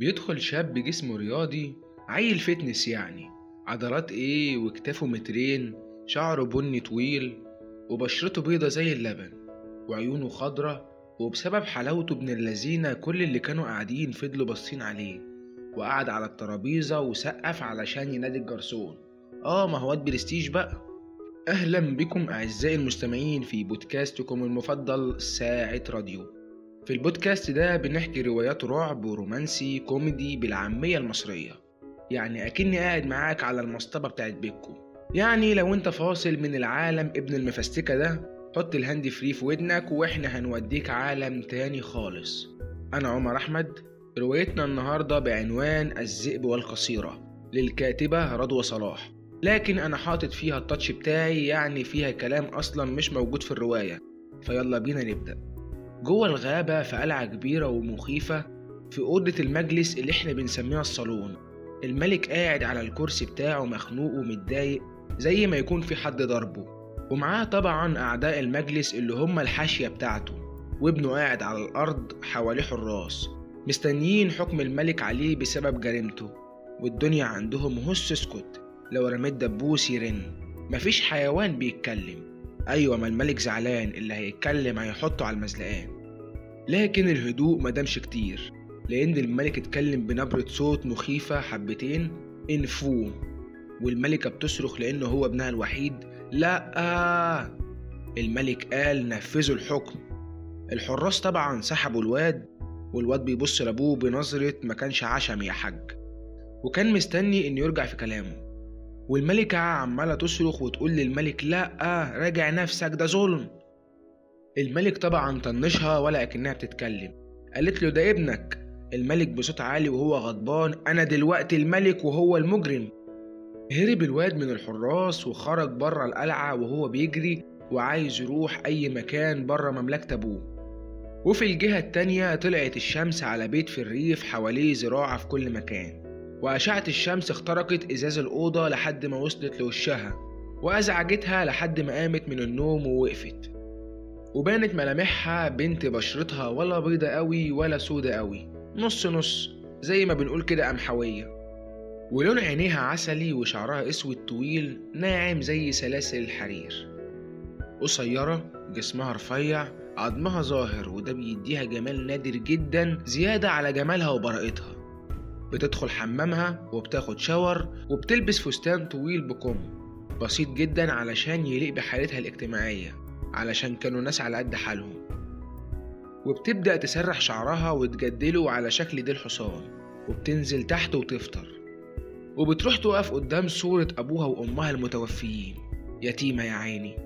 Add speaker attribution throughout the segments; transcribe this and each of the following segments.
Speaker 1: بيدخل شاب جسمه رياضي عيل fitness يعني. عضلات إيه وكتافه مترين شعره بني طويل وبشرته بيضة زي اللبن وعيونه خضرة وبسبب حلاوته ابن اللذينة كل اللي كانوا قاعدين فضلوا باصين عليه. وقعد على الترابيزة وسقف علشان ينادي الجرسون. آه ما هو برستيج بقى. أهلا بكم أعزائي المستمعين في بودكاستكم المفضل ساعة راديو. في البودكاست ده بنحكي روايات رعب ورومانسي كوميدي بالعامية المصرية. يعني أكني قاعد معاك على المصطبة بتاعت بيتكم يعني لو أنت فاصل من العالم ابن المفستكة ده حط ال hand free في ودنك وإحنا هنوديك عالم تاني خالص. أنا عمر أحمد روايتنا النهاردة بعنوان الذئب والقصيرة للكاتبة رضوى صلاح. لكن أنا حاطط فيها ال touch بتاعي يعني فيها كلام أصلا مش موجود في الرواية. فيلا بينا نبدأ. جوه الغابة في قلعة كبيرة ومخيفة في أوضة المجلس اللي إحنا بنسميها الصالون. الملك قاعد على الكرسي بتاعه مخنوق ومتضايق زي ما يكون في حد ضربه. ومعاه طبعا أعداء المجلس اللي هم الحاشية بتاعته وابنه قاعد على الأرض حواليه حراس. مستنيين حكم الملك عليه بسبب جريمته. والدنيا عندهم هس اسكت لو رميت دبوس يرن. مفيش حيوان بيتكلم. أيوة ما الملك زعلان. اللي هيتكلم هيحطه على المزلقان. لكن الهدوء مدامش كتير. لأن الملك اتكلم بنبرة صوت مخيفة حبتين انفو والملكة بتصرخ لأنه هو ابنها الوحيد. لأ. الملك قال نفذوا الحكم. الحراس طبعا سحبوا الواد والواد بيبص لأبوه بنظرة ما كانش عشم يا حاج. وكان مستني إنه يرجع في كلامه. والملكة عمالة تصرخ وتقول للملك لأ. راجع نفسك ده ظلم. الملك طبعا طنشها ولا أكنها بتتكلم. قالت له ده ابنك. الملك بصوت عالي وهو غضبان أنا دلوقتي الملك وهو المجرم. هرب الواد من الحراس وخرج بره القلعة وهو بيجري وعايز يروح أي مكان بره مملكة أبوه. وفي الجهة التانية طلعت الشمس على بيت في الريف حواليه زراعة في كل مكان. وأشعة الشمس اخترقت إزاز الأوضة لحد ما وصلت لوشها وأزعجتها لحد ما قامت من النوم ووقفت. وبانت ملامحها بنت بشرتها ولا بيضة قوي ولا سودة قوي. نص نص زي ما بنقول كده قمحوية ولون عينيها عسلي وشعرها أسود طويل ناعم زي سلاسل الحرير. قصيرة جسمها رفيع عظمها ظاهر وده بيديها جمال نادر جدا زيادة على جمالها وبراءتها. بتدخل حمامها وبتاخد شاور وبتلبس فستان طويل بكم. بسيط جدا علشان يليق بحالتها الاجتماعية. علشان كانوا ناس على قد حالهم. وبتبدأ تسرح شعرها وتجدله على شكل ديل حصان وبتنزل تحت وتفطر. وبتروح تقف قدام صورة أبوها وأمها المتوفيين. يتيمة يا عيني.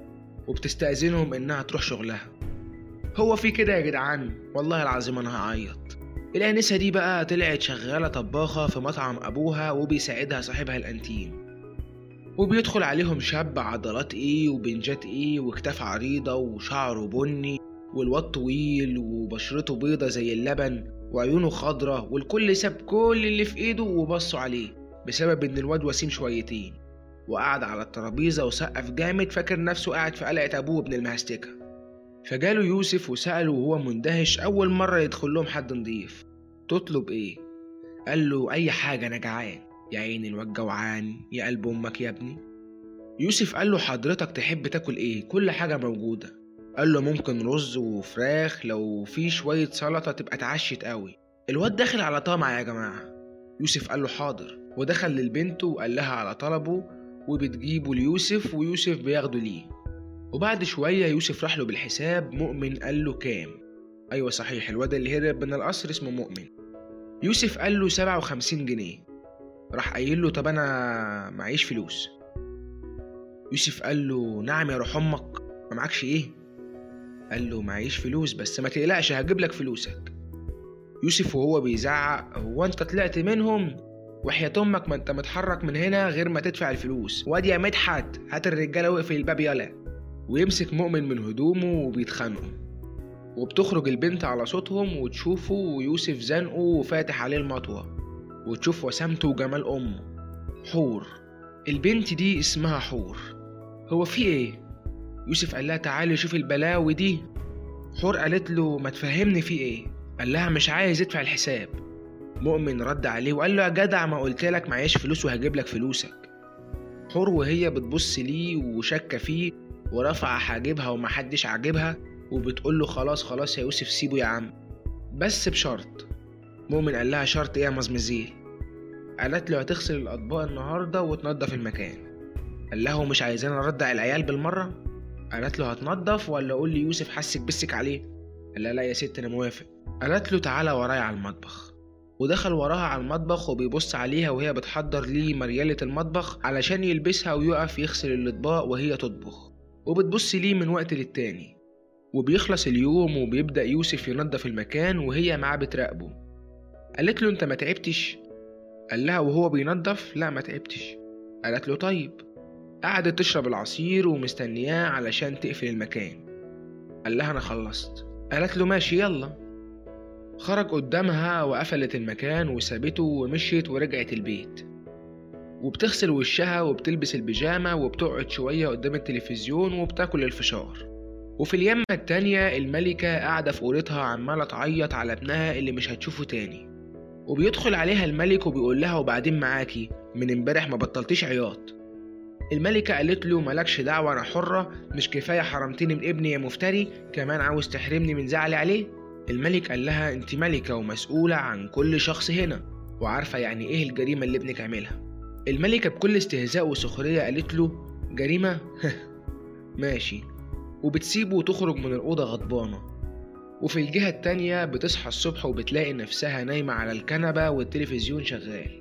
Speaker 1: وبتستأذنهم إنها تروح شغلها. هو في كده يا جدعان؟ والله العظيم أنا هعيط. الآنسة دي بقى طلعت شغالة طباخة في مطعم أبوها وبيساعدها صاحبها الأنتيم. وبيدخل عليهم شاب عضلات إيه وبنجات إيه وكتاف عريضة وشعره بني والواد طويل وبشرته بيضة زي اللبن وعيونه خضرة والكل ساب كل اللي في إيده وبصوا عليه بسبب إن الواد وسيم شويتين. وقعد على الترابيزة وسقف جامد فاكر نفسه قاعد في قلعة أبوه ابن المهستكة. فجاله يوسف وسأله وهو مندهش أول مرة يدخل لهم حد نضيف. تطلب إيه؟ قال له أي حاجة أنا جعان. يا عيني الواد جوعان يا قلب أمك يا ابني. يوسف قال له حضرتك تحب تاكل إيه؟ كل حاجة موجودة. قال له ممكن رز وفراخ لو في شوية سلطة تبقى اتعشت قوي. الواد داخل على طمع يا جماعة. يوسف قال له حاضر. ودخل للبنت وقال لها على طلبه وبتجيبه ليوسف ويوسف بياخده ليه. وبعد شوية يوسف راح له بالحساب مؤمن قال له كام؟ أيوة صحيح الواد اللي هرب من القصر اسمه مؤمن. يوسف قال له سبعة وخمسين جنيه. راح قايل له طب أنا معيش فلوس. يوسف قال له نعم يا روح أمك. ما معكش إيه؟ قال له معيش فلوس بس ما تقلقش هجيب لك فلوسك. يوسف وهو بيزعق هو أنت طلعت منهم؟ وحياة أمك ما أنت متحرك من هنا غير ما تدفع الفلوس. وادي يا مدحت هات الرجالة واقفل الباب يلا. ويمسك مؤمن من هدومه وبيتخانقوا. وبتخرج البنت على صوتهم وتشوفه ويوسف زنقه وفاتح عليه المطوة. وتشوف وسامته وجمال أمه. حور. البنت دي اسمها حور. هو في إيه؟ يوسف قال لها تعالي شوف البلاوي دي. حور قالت له ما تفهمني في إيه؟ قال لها مش عايز يدفع الحساب. مؤمن رد عليه وقال له يا جدع ما قلت لك معيش فلوس وهجيب لك فلوسك. حور وهي بتبص ليه وشاكة فيه ورافعة حاجبها ومحدش عاجبها وبتقول له خلاص خلاص يا يوسف سيبه يا عم. بس بشرط. مؤمن قال لها شرط إيه يا مزمزيل قالت له هتغسل الأطباق النهارده وتنضف المكان. قال له مش عايزين اردع العيال بالمرة؟ قالت له هتنضف ولا أقول لي يوسف حسك بسك عليه؟ قال لا يا ست أنا موافق. قالت له تعالى ورايا على المطبخ. ودخل وراها على المطبخ وبيبص عليها وهي بتحضر ليه مريالة المطبخ علشان يلبسها ويقف يغسل الأطباق وهي تطبخ. وبتبص ليه من وقت للتاني. وبيخلص اليوم وبيبدأ يوسف ينظف المكان وهي معاه بتراقبه. قالت له أنت ما تعبتش. قال لها وهو بينظف؟ لا ما تعبتش. قالت له طيب. قعدت تشرب العصير ومستنياه علشان تقفل المكان. قال لها أنا خلصت. قالت له ماشي يلا. خرج قدامها وقفلت المكان وسابته ومشيت ورجعت البيت. وبتغسل وشها وبتلبس البيجامة وبتقعد شوية قدام التلفزيون وبتاكل الفشار. وفي اليمة التانية الملكة قاعدة في أوضتها عمالة تعيط على ابنها اللي مش هتشوفه تاني. وبيدخل عليها الملك وبيقول لها وبعدين معاكي من امبارح ما بطلتيش عياط. الملكة قالت له ملكش دعوة أنا حرة مش كفاية حرمتني من ابني يا مفتري كمان عاوز تحرمني من زعلي عليه؟ الملك قال لها أنت ملكة ومسؤولة عن كل شخص هنا وعارفة يعني إيه الجريمة اللي ابنك عملها الملكة بكل استهزاء وسخرية قالت له جريمة؟ ماشي. وبتسيبه وتخرج من الأوضة غضبانة. وفي الجهة التانية بتصحى الصبح وبتلاقي نفسها نايمة على الكنبة والتلفزيون شغال.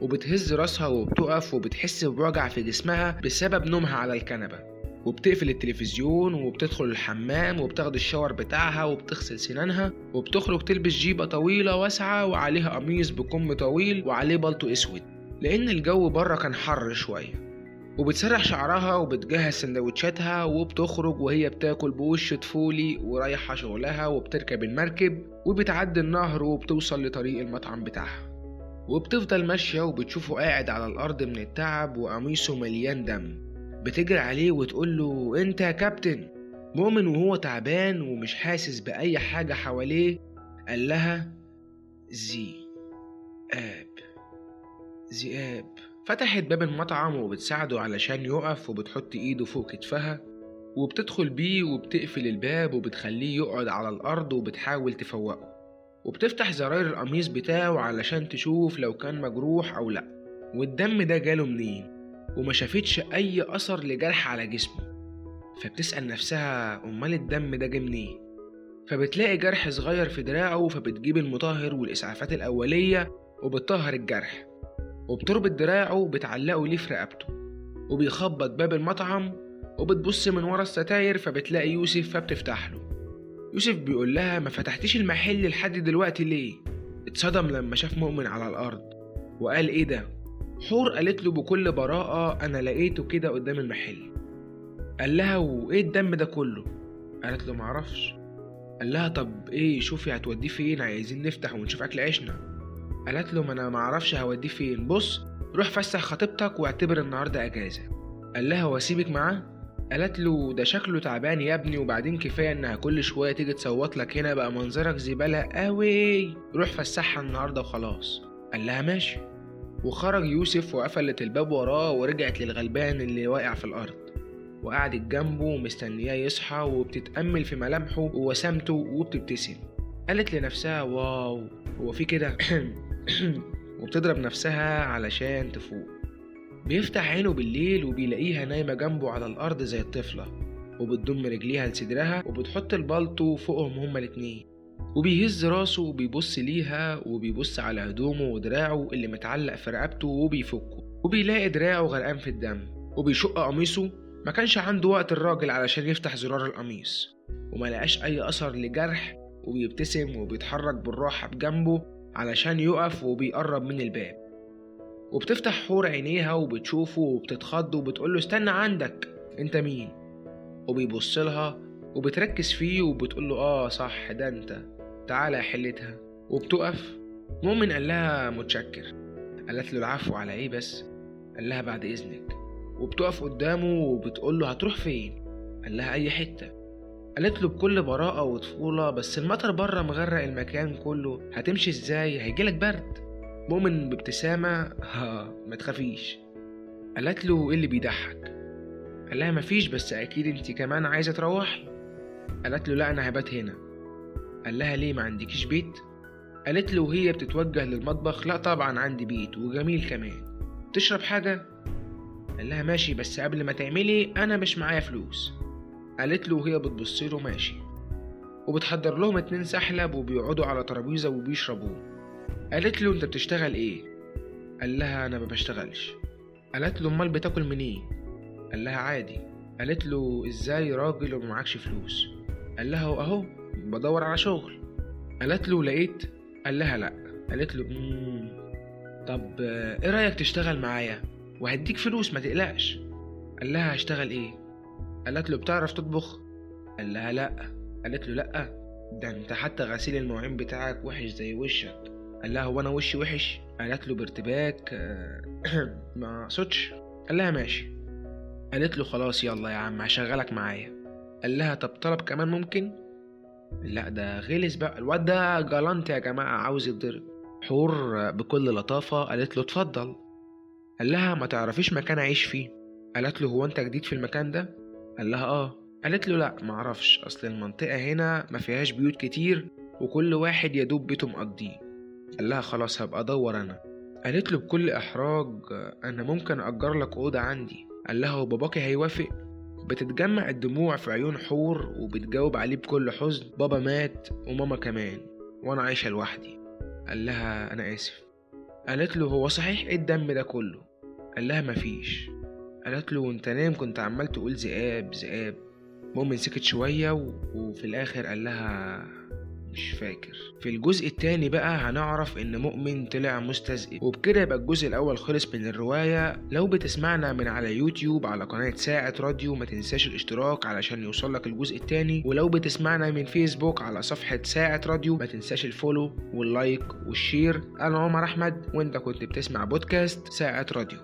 Speaker 1: وبتهز راسها وبتقف وبتحس بوجع في جسمها بسبب نومها على الكنبة. وبتقفل التلفزيون وبتدخل الحمام وبتاخد الشاور بتاعها وبتغسل سنانها وبتخرج تلبس جيبة طويلة واسعة وعليها قميص بكم طويل وعليه بلطو أسود. لأن الجو بره كان حر شوية. وبتسرح شعرها وبتجهز سندوتشاتها وبتخرج وهي بتاكل بوش طفولي ورايحة شغلها وبتركب المركب وبتعدي النهر وبتوصل لطريق المطعم بتاعها. وبتفضل ماشية وبتشوفه قاعد على الأرض من التعب وقميصه مليان دم. بتجري عليه وتقول له أنت يا كابتن. مؤمن وهو تعبان ومش حاسس بأي حاجة حواليه قال لها زي آب ذئاب فتحت باب المطعم وبتساعده علشان يقف وبتحط ايده فوق كتفها وبتدخل بيه وبتقفل الباب وبتخليه يقعد على الأرض وبتحاول تفوقه. وبتفتح زراير القميص بتاعه علشان تشوف لو كان مجروح أو لأ. والدم ده جاله منين؟ وما شافتش أي أثر لجرح على جسمه. فبتسأل نفسها أمال الدم ده جه منين؟ فبتلاقي جرح صغير في دراعه فبتجيب المطهر والإسعافات الأولية وبتطهر الجرح. وبتربط دراعه وبتعلقه ليه في رقبته وبيخبط باب المطعم وبتبص من ورا الستاير فبتلاقي يوسف فبتفتح له. يوسف بيقول لها ما فتحتيش المحل لحد دلوقتي ليه؟ اتصدم لما شاف مؤمن على الأرض وقال إيه ده؟ حور قالت له بكل براءة أنا لقيته كده قدام المحل. قال لها وإيه الدم ده كله؟ قالت له معرفش قال لها طب إيه شوفي هتوديه فين عايزين نفتح ونشوف أكل عيشنا. قالت له ما أنا معرفش هوديه فين. بص روح فسح خطيبتك واعتبر النهاردة أجازة. قال لها واسيبك معاه؟ قالت له ده شكله تعبان يا ابني وبعدين كفاية إنها كل شوية تيجي تصوت لك هنا بقى منظرك زبالة قوي روح فسحها النهارده وخلاص. قال لها ماشي. وخرج يوسف وقفلت الباب وراه ورجعت للغلبان اللي واقع في الأرض. وقعدت جنبه ومستنياه يصحى وبتتأمل في ملامحه ووسامته وبتبتسم. قالت لنفسها واو هو في كده؟ وبتضرب نفسها علشان تفوق. بيفتح عينه بالليل وبيلاقيها نايمة جنبه على الأرض زي الطفلة وبتضم رجليها لصدرها وبتحط البلطو فوقهم هما الاتنين. وبيهز راسه وبيبص ليها وبيبص على هدومه ودراعه اللي متعلق في رقبته وبيفكه. وبيلاقي دراعه غرقان في الدم وبيشق قميصه. ما كانش عنده وقت الراجل علشان يفتح زرار القميص. وما لقاش أي أثر لجرح وبيبتسم وبيتحرك بالراحة بجنبه. علشان يقف وبيقرب من الباب. وبتفتح حور عينيها وبتشوفه وبتتخض وبتقوله استنى عندك انت مين؟ وبيبص لها وبتركز فيه وبتقوله آه صح ده انت. تعالى يا حلتها. وبتقف. مؤمن قال لها متشكر. قالت له العفو على إيه بس؟ قال لها بعد إذنك. وبتقف قدامه وبتقوله هتروح فين؟ قال لها أي حتة. قالت له بكل براءة وطفولة بس المطر بره مغرق المكان كله هتمشي إزاي؟ هيجيلك برد. مؤمن بابتسامة ها ما تخافيش. قالت له إيه اللي بيضحك؟ قال لها مفيش بس أكيد أنت كمان عايزة تروحي. قالت له لا أنا هبات هنا. قال لها ليه ما عندكيش بيت؟ قالت له وهي بتتوجه للمطبخ. لا طبعا عندي بيت وجميل كمان. تشرب حاجة؟ قال لها ماشي بس قبل ما تعملي أنا مش معايا فلوس. قالت له وهي بتبص له ماشي. وبتحضر لهم اتنين سحلب وبيقعدوا على ترابيزة وبيشربوه. قالت له انت بتشتغل إيه؟ قال لها أنا ما بشتغلش. قالت له امال بتاكل منين؟ قال لها عادي. قالت له إزاي راجل ومعكش فلوس؟ قال لها اهو بدور على شغل. قالت له لقيت؟ قال لها لا. قالت له مم. طب إيه رأيك تشتغل معايا؟ وهديك فلوس ما تقلقش. قال لها هشتغل إيه؟ قالت له بتعرف تطبخ? قال لها لا. قالت له لا. ده انت حتى غسيل المواعين بتاعك وحش زي وشك. قال لها هو أنا وشي وحش؟ قالت له بارتباك آه، ما اقصدش قال لها ماشي. قالت له خلاص يلا يا عم هشغلك معايا. قال لها طب طلب كمان ممكن؟ لا ده غلس بقى. الواد ده جالانت يا جماعة عاوز يتضرب. حور بكل لطافة. قالت له اتفضل. قال لها ما تعرفيش مكان أعيش فيه. قالت له هو أنت جديد في المكان ده؟ قال لها آه. قالت له لا معرفش. أصل المنطقة هنا ما فيهاش بيوت كتير وكل واحد يدوب بيته مقضيه. قال لها خلاص هبقى أدور أنا. قالت له بكل إحراج أنا ممكن اجر لك أوضة عندي. قال لها وباباكي هيوافق؟ بتتجمع الدموع في عيون حور وبتجاوب عليه بكل حزن. بابا مات وماما كمان وأنا عايشة لوحدي. قال لها أنا آسف. قالت له هو صحيح إيه الدم ده كله؟ قال لها مفيش. قالت له وانت نايم كنت عمال تقول ذئاب ذئاب. مؤمن سكت شوية و... وفي الآخر قال لها مش فاكر. في الجزء التاني بقى هنعرف إن مؤمن طلع مستذئب. وبكده يبقى الجزء الأول خلص من الرواية. لو بتسمعنا من على يوتيوب على قناة ساعة راديو ما تنساش الاشتراك علشان يوصلك الجزء التاني. ولو بتسمعنا من فيسبوك على صفحة ساعة راديو ما تنساش ال follow وال like وال share. أنا عمر أحمد وأنت كنت بتسمع بودكاست ساعة راديو.